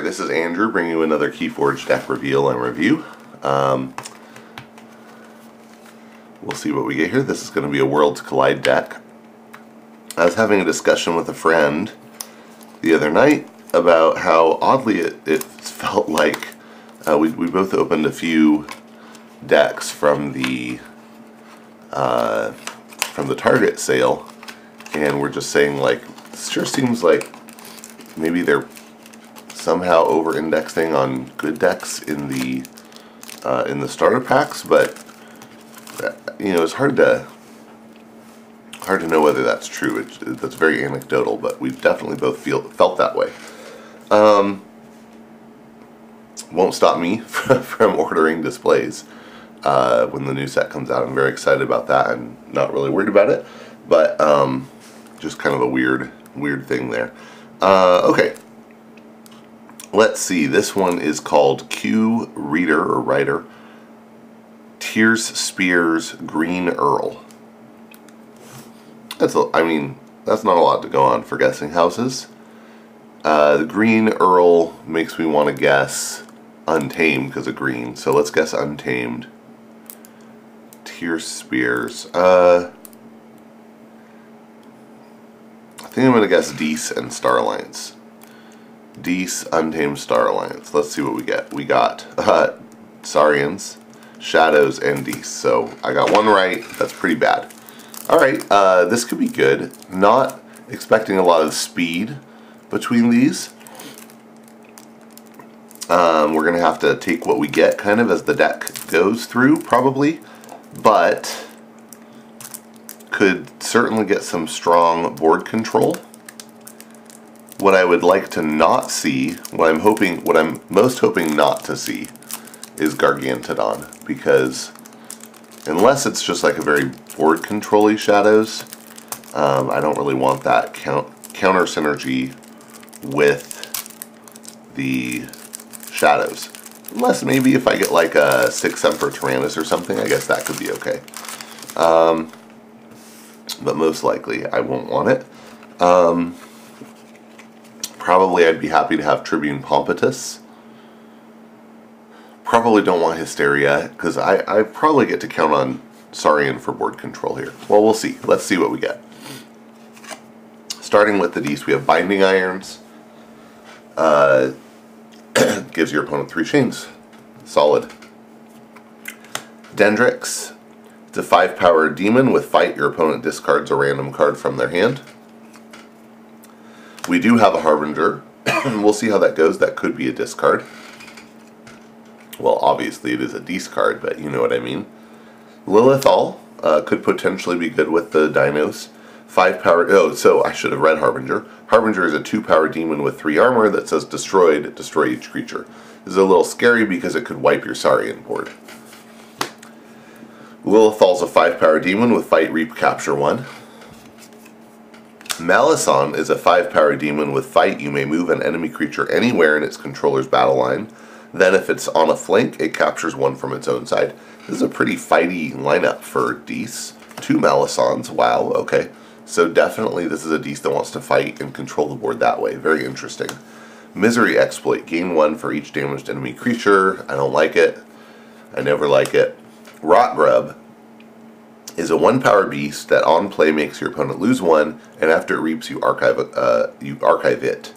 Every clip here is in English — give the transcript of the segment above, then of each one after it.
this is Andrew bringing you another Keyforge deck reveal and review. Um, we'll see what we get here. This is going to be a Worlds Collide deck. I was having a discussion with a friend the other night about how oddly it, it felt like uh, we, we both opened a few decks from the uh, from the Target sale and we're just saying like sure seems like maybe they're somehow over-indexing on good decks in the uh, in the starter packs, but uh, you know it's hard to hard to know whether that's true. It, that's very anecdotal, but we've definitely both feel felt that way. Um, won't stop me from ordering displays uh, when the new set comes out. I'm very excited about that. I'm not really worried about it, but um, just kind of a weird weird thing there. Uh, okay, let's see. This one is called Q Reader or Writer. Tears Spears Green Earl. That's a, I mean, that's not a lot to go on for guessing houses. Uh, the Green Earl makes me want to guess Untamed because of green, so let's guess Untamed. Tears Spears. Uh, I think I'm going to guess Dis and Star Dis, Untamed Star Alliance. Let's see what we get. We got uh, Saurians, Shadows, and Dis. So I got one right. That's pretty bad. Alright, uh, this could be good. Not expecting a lot of speed between these. Um, we're going to have to take what we get kind of as the deck goes through, probably. But could certainly get some strong board control. What I would like to not see, what I'm hoping, what I'm most hoping not to see, is Gargantodon because unless it's just like a very board controlly shadows, um, I don't really want that count, counter synergy with the shadows. Unless maybe if I get like a six Emperor Tyrannus or something, I guess that could be okay. Um, but most likely I won't want it. Um, probably I'd be happy to have Tribune Pompitus. Probably don't want Hysteria, because I, I probably get to count on Saurian for board control here. Well, we'll see. Let's see what we get. Starting with the Dis, we have Binding Irons. Uh, gives your opponent three chains. Solid. Dendrix, it's a 5 power demon with fight. Your opponent discards a random card from their hand. We do have a Harbinger. we'll see how that goes. That could be a discard. Well, obviously it is a discard, but you know what I mean. Lilithal uh, could potentially be good with the dinos. 5 power. Oh, so I should have read Harbinger. Harbinger is a 2 power demon with 3 armor that says destroyed, destroy each creature. This is a little scary because it could wipe your Saurian board. Lilithal's a 5 power demon with Fight, Reap, Capture 1. Malison is a 5 power demon with Fight. You may move an enemy creature anywhere in its controller's battle line. Then if it's on a flank, it captures one from its own side. This is a pretty fighty lineup for Dis. Two Malisons, wow, okay. So definitely this is a Dis that wants to fight and control the board that way. Very interesting. Misery Exploit, gain one for each damaged enemy creature. I don't like it. I never like it. Rot Grub is a one power beast that on play makes your opponent lose one, and after it reaps, you archive uh, you archive it.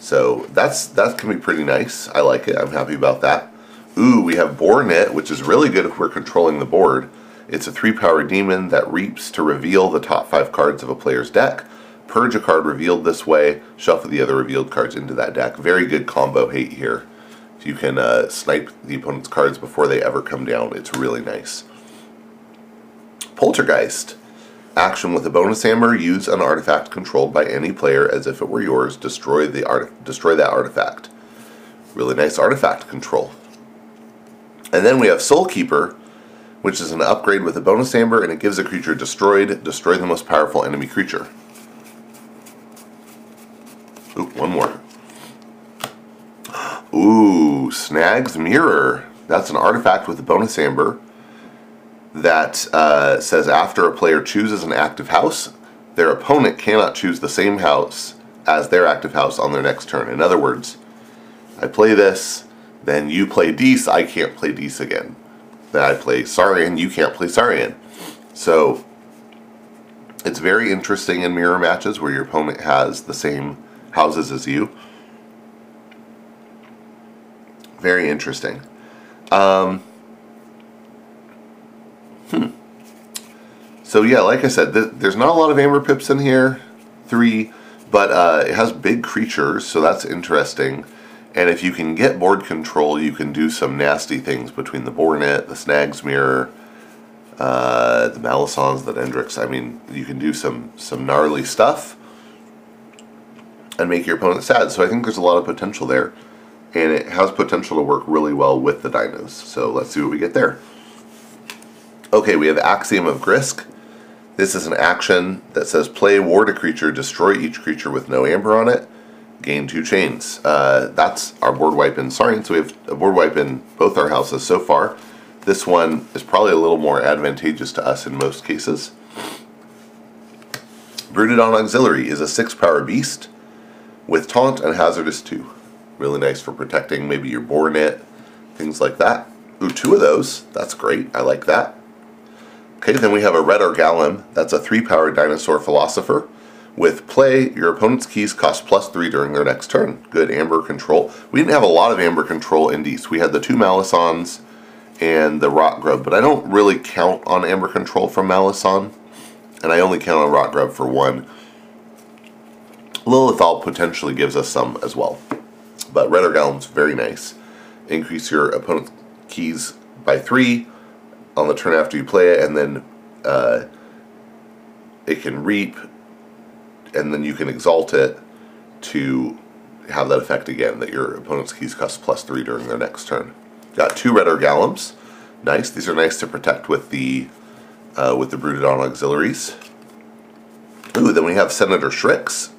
So that's that can be pretty nice. I like it. I'm happy about that. Ooh, we have Bornet, which is really good if we're controlling the board. It's a three power demon that reaps to reveal the top five cards of a player's deck. Purge a card revealed this way, shuffle the other revealed cards into that deck. Very good combo hate here If you can uh, snipe the opponent's cards before they ever come down. It's really nice. Poltergeist. Action with a bonus hammer. Use an artifact controlled by any player as if it were yours. Destroy the art. Destroy that artifact. Really nice artifact control. And then we have Soulkeeper, which is an upgrade with a bonus hammer, and it gives a creature destroyed. Destroy the most powerful enemy creature. Ooh, one more. Ooh, Snag's Mirror. That's an artifact with a bonus amber that uh, says after a player chooses an active house, their opponent cannot choose the same house as their active house on their next turn. In other words, I play this, then you play Dis, I can't play Dis again. Then I play Saurian, you can't play Saurian. So it's very interesting in mirror matches where your opponent has the same houses as you. Very interesting. Um, hmm. So yeah, like I said, th there's not a lot of Amber Pips in here. Three, but uh, it has big creatures, so that's interesting. And if you can get board control, you can do some nasty things between the Bornet, the Snags Mirror, uh, the Malisons, the Dendrix. I mean, you can do some, some gnarly stuff and make your opponent sad. So I think there's a lot of potential there. And it has potential to work really well with the dinos. So let's see what we get there. Okay, we have Axiom of Grisk. This is an action that says play ward a creature, destroy each creature with no amber on it, gain two chains. Uh, that's our board wipe in Saurian, so we have a board wipe in both our houses so far. This one is probably a little more advantageous to us in most cases. Brutodon Auxiliary is a 6 power beast with Taunt and Hazardous 2. Really nice for protecting maybe your Bornet, things like that. Ooh, two of those. That's great. I like that. Okay, then we have a Rhetor Gallim. That's a 3 power dinosaur philosopher. With play, your opponent's keys cost plus 3 during their next turn. Good Amber control. We didn't have a lot of Amber control in these. We had the two Malisons and the Rot Grub, but I don't really count on Amber Control from Malison, and I only count on Rot Grub for one. Lilithal potentially gives us some as well, but Rhetor Gallim's very nice. Increase your opponent's keys by three on the turn after you play it, and then uh, it can reap, and then you can exalt it to have that effect again, that your opponent's keys cost plus three during their next turn. Got two Rhetor Gallims. Nice. These are nice to protect with the uh, with the Brutodon auxiliaries. Ooh, then we have Senator Shrix,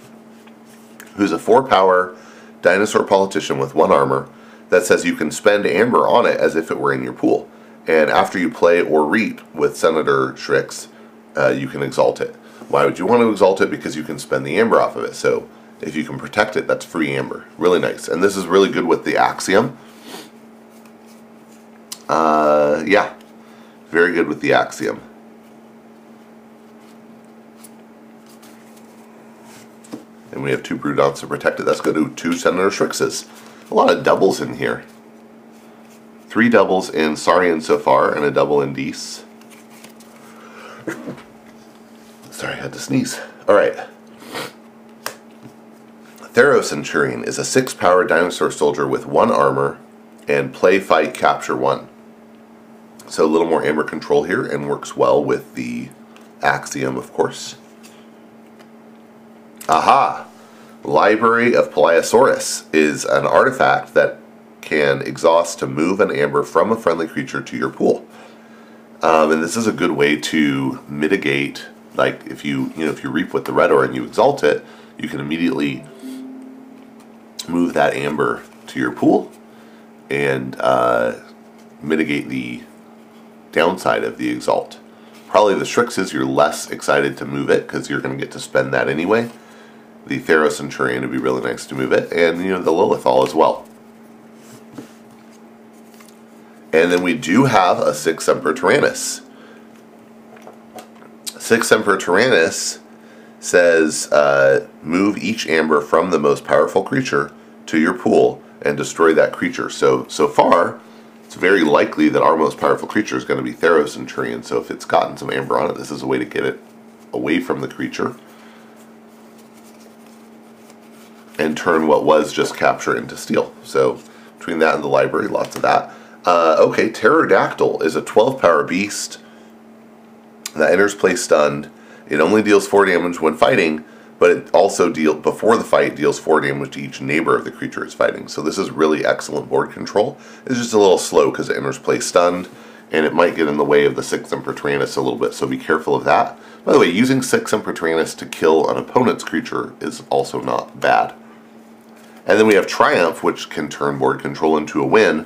who's a four power dinosaur politician with one armor that says you can spend amber on it as if it were in your pool. And after you play or reap with Senator Shrix, uh, you can exalt it. Why would you want to exalt it? Because you can spend the amber off of it. So if you can protect it, that's free amber. Really nice. And this is really good with the Axiom uh, yeah, very good with the axiom. And we have two Brutodons to protect it. That's good. Ooh, two Senator Shrixes. A lot of doubles in here. Three doubles in Saurian so far, and a double in Dis. Sorry, I had to sneeze. Alright. Theros Centurion is a six-power dinosaur soldier with one armor and play, fight, capture one. So a little more armor control here and works well with the Axiom, of course. Aha! Library of Polliasaurus is an artifact that can exhaust to move an amber from a friendly creature to your pool. Um, and this is a good way to mitigate, like if you you know if you reap with the red ore and you exalt it, you can immediately move that amber to your pool and uh, mitigate the downside of the Exalt. Probably the Shrixes, you're less excited to move it because you're going to get to spend that anyway. The Theros Centurion would be really nice to move it, and you know the Lilithal as well. And then we do have a Six Emperor Tyrannus. Six Emperor Tyrannus says uh, move each amber from the most powerful creature to your pool and destroy that creature. So so far, it's very likely that our most powerful creature is going to be Theros Centurion, so if it's gotten some amber on it, this is a way to get it away from the creature and turn what was just capture into steal. So between that and the library, lots of that. Uh, okay, Pterodactyl is a 12 power beast that enters play stunned. It only deals 4 damage when fighting, but it also deal before the fight deals 4 damage to each neighbor of the creature it's fighting. So this is really excellent board control. It's just a little slow because it enters play stunned, and it might get in the way of the 6th Emperor Tyrannus a little bit, so be careful of that. By the way, using 6th Emperor Tyrannus to kill an opponent's creature is also not bad. And then we have Triumph, which can turn board control into a win.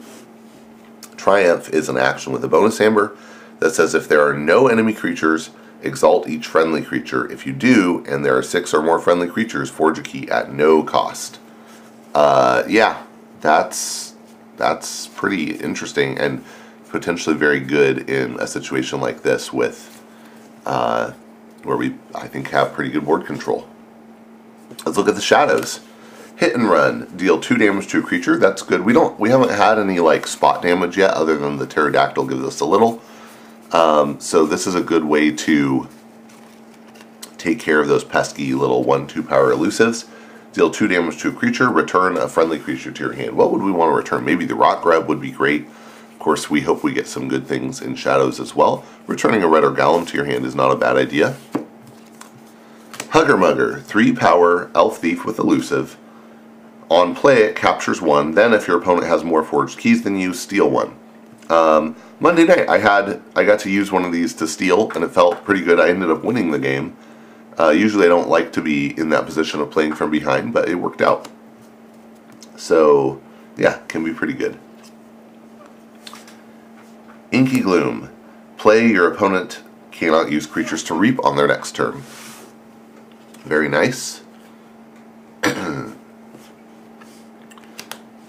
Triumph is an action with a bonus amber that says if there are no enemy creatures Exalt each friendly creature. If you do, and there are six or more friendly creatures, forge a key at no cost. Uh, yeah, that's that's pretty interesting and potentially very good in a situation like this with uh, where we I think have pretty good board control. Let's look at the shadows. Hit and run, deal two damage to a creature. That's good. We don't we haven't had any like spot damage yet, other than the pterodactyl gives us a little. Um, so this is a good way to take care of those pesky little one two power elusives. Deal two damage to a creature. Return a friendly creature to your hand. What would we want to return? Maybe the rot grub would be great. Of course, we hope we get some good things in shadows as well. Returning a Rhetor Gallim to your hand is not a bad idea. Hugger Mugger, 3 power, elf thief with elusive. On play, it captures one. Then, if your opponent has more forged keys than you, steal one. Um, Monday night, I had I got to use one of these to steal, and it felt pretty good. I ended up winning the game. Uh, usually, I don't like to be in that position of playing from behind, but it worked out. So, yeah, can be pretty good. Inky Gloom. Play your opponent cannot use creatures to reap on their next turn. Very nice.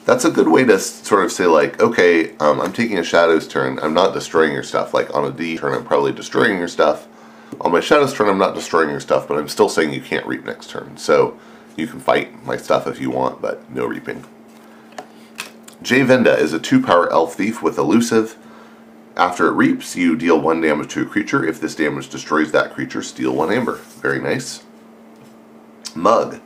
That's a good way to sort of say like, okay, um, I'm taking a Shadow's turn. I'm not destroying your stuff. Like on a D turn, I'm probably destroying your stuff. On my Shadow's turn, I'm not destroying your stuff, but I'm still saying you can't reap next turn. So you can fight my stuff if you want, but no reaping. Jay Venda is a 2-power Elf Thief with Elusive. After it reaps, you deal 1 damage to a creature. If this damage destroys that creature, steal 1 amber. Very nice. Mug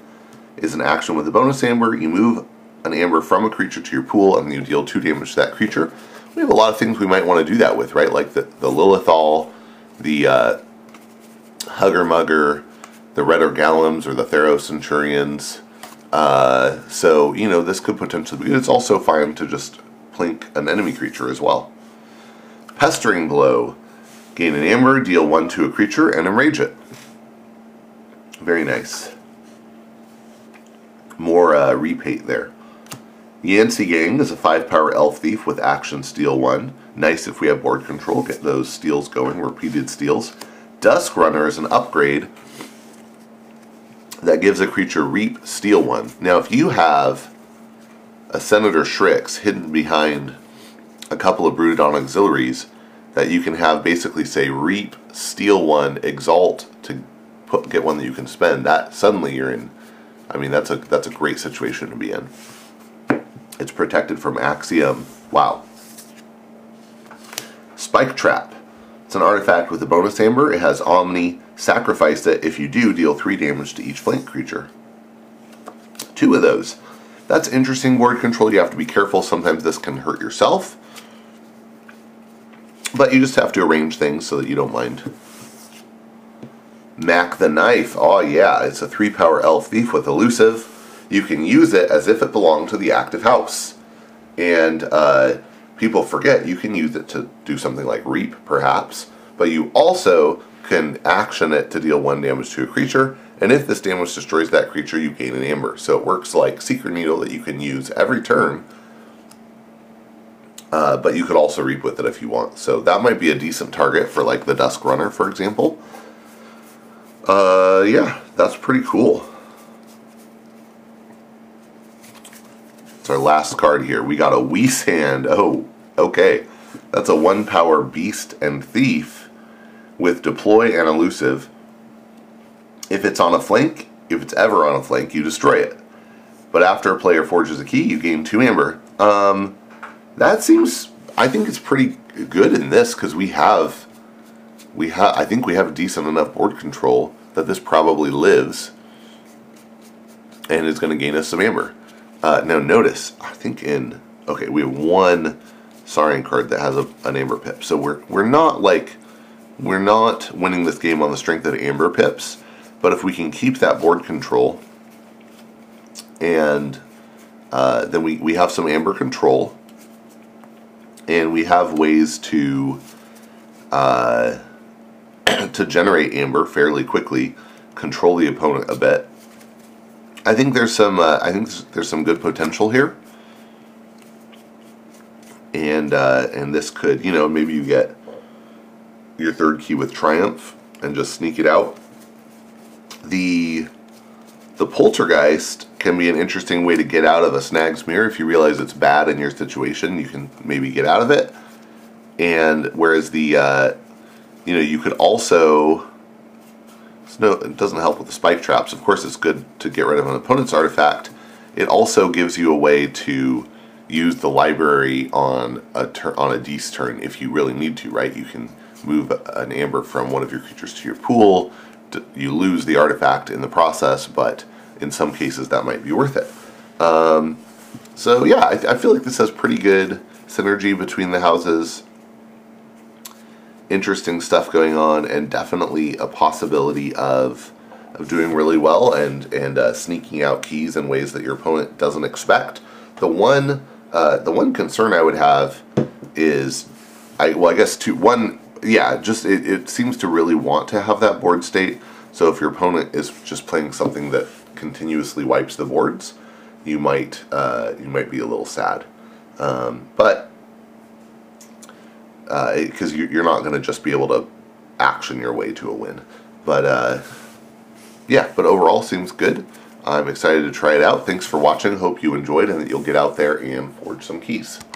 is an action with a bonus amber. You move an amber from a creature to your pool and you deal 2 damage to that creature. We have a lot of things we might want to do that with, right? Like the, the Lilithal, the uh, Hugger Mugger, the Rhetor Gallims or the Thero Centurions. Uh, so, you know, this could potentially be good. It's also fine to just plink an enemy creature as well. Pestering Blow. Gain an amber, deal one to a creature, and enrage it. Very nice. More uh, repate there. Yancy Yang is a 5 power elf thief with action steal 1. Nice if we have board control, get those steals going, repeated steals. Dusk Runner is an upgrade that gives a creature reap steal 1. Now if you have a Senator Shrix hidden behind a couple of Brooded Auxiliaries that you can have basically say reap, steal one, exalt to put get one that you can spend. That suddenly you're in. I mean that's a that's a great situation to be in. It's protected from Axiom. Wow. Spike Trap. It's an artifact with a bonus amber. It has Omni. Sacrifice it. If you do, deal 3 damage to each flank creature. Two of those. That's interesting board control. You have to be careful. Sometimes this can hurt yourself. But you just have to arrange things so that you don't mind. Mack the Knife. Oh yeah, it's a 3 power elf thief with elusive. You can use it as if it belonged to the active house. And uh, people forget you can use it to do something like reap, perhaps. But you also can action it to deal 1 damage to a creature. And if this damage destroys that creature, you gain an amber. So it works like Secret Needle that you can use every turn uh, but you could also reap with it if you want. So that might be a decent target for like the Dusk Runner, for example. Uh, yeah, that's pretty cool. It's our last card here. We got a Weasand. Oh, okay. That's a one power Beast and Thief with Deploy and Elusive. If it's on a flank, if it's ever on a flank, you destroy it. But after a player forges a key, you gain two amber. Um, that seems. I think it's pretty good in this because we have, we have. I think we have decent enough board control that this probably lives, and is going to gain us some amber. Uh, now notice, I think in okay, we have one Saurian card that has a, an amber pip, so we're we're not like we're not winning this game on the strength of amber pips, but if we can keep that board control, and uh, then we we have some amber control and we have ways to uh, to generate amber fairly quickly, control the opponent a bit. I think there's some uh, I think there's some good potential here, and uh, and this could you know maybe you get your third key with triumph and just sneak it out. The the poltergeist can be an interesting way to get out of a snags mirror. If you realize it's bad in your situation, you can maybe get out of it. And whereas the, uh, you know, you could also, no, it doesn't help with the spike traps. Of course, it's good to get rid of an opponent's artifact. It also gives you a way to use the library on a on a Dis turn if you really need to, right? You can move an amber from one of your creatures to your pool. You lose the artifact in the process, but in some cases that might be worth it. Um, so yeah, I, I, feel like this has pretty good synergy between the houses. Interesting stuff going on, and definitely a possibility of of doing really well and and uh, sneaking out keys in ways that your opponent doesn't expect. The one uh, the one concern I would have is, I well I guess two one yeah just it, it seems to really want to have that board state. So if your opponent is just playing something that continuously wipes the boards, you might uh, you might be a little sad. Um, but because uh, you're not going to just be able to action your way to a win. But uh, yeah, but overall seems good. I'm excited to try it out. Thanks for watching. Hope you enjoyed and that you'll get out there and forge some keys.